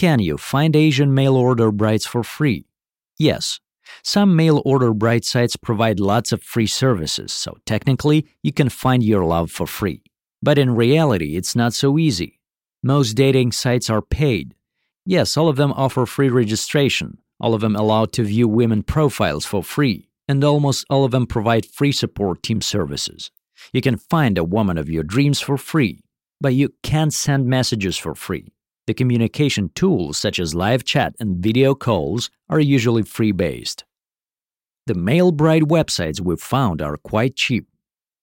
Can you find Asian mail order brides for free? Yes. Some mail order bride sites provide lots of free services, so technically you can find your love for free. But in reality, it's not so easy. Most dating sites are paid. Yes, all of them offer free registration, all of them allow to view women profiles for free, and almost all of them provide free support team services. You can find a woman of your dreams for free, but you can't send messages for free. The communication tools such as live chat and video calls are usually free based. The mail bride websites we've found are quite cheap.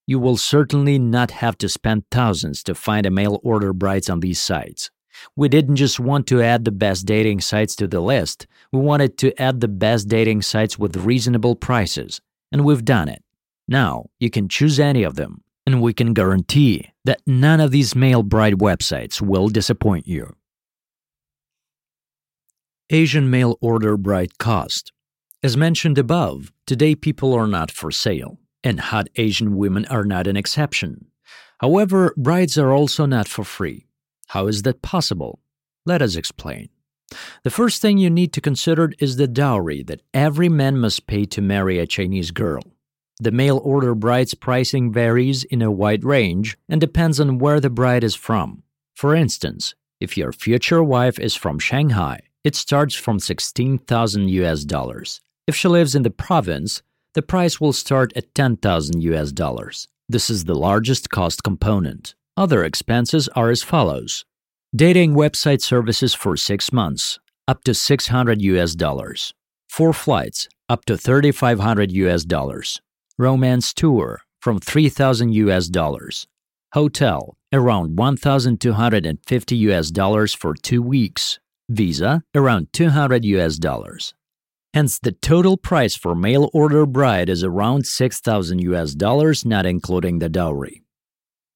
You will certainly not have to spend thousands to find a mail order brides on these sites. We didn't just want to add the best dating sites to the list, we wanted to add the best dating sites with reasonable prices, and we've done it. Now, you can choose any of them, and we can guarantee that none of these mail bride websites will disappoint you. Asian mail order bride cost. As mentioned above, today people are not for sale, and hot Asian women are not an exception. However, brides are also not for free. How is that possible? Let us explain. The first thing you need to consider is the dowry that every man must pay to marry a Chinese girl. The mail order bride's pricing varies in a wide range and depends on where the bride is from. For instance, if your future wife is from Shanghai, it starts from 16,000 US dollars. If she lives in the province, the price will start at 10,000 US dollars. This is the largest cost component. Other expenses are as follows Dating website services for 6 months, up to 600 US dollars. Four flights, up to 3500 US dollars. Romance tour, from 3000 US dollars. Hotel, around 1250 US dollars for 2 weeks. Visa, around 200 US dollars. Hence, the total price for mail order bride is around 6,000 US dollars, not including the dowry.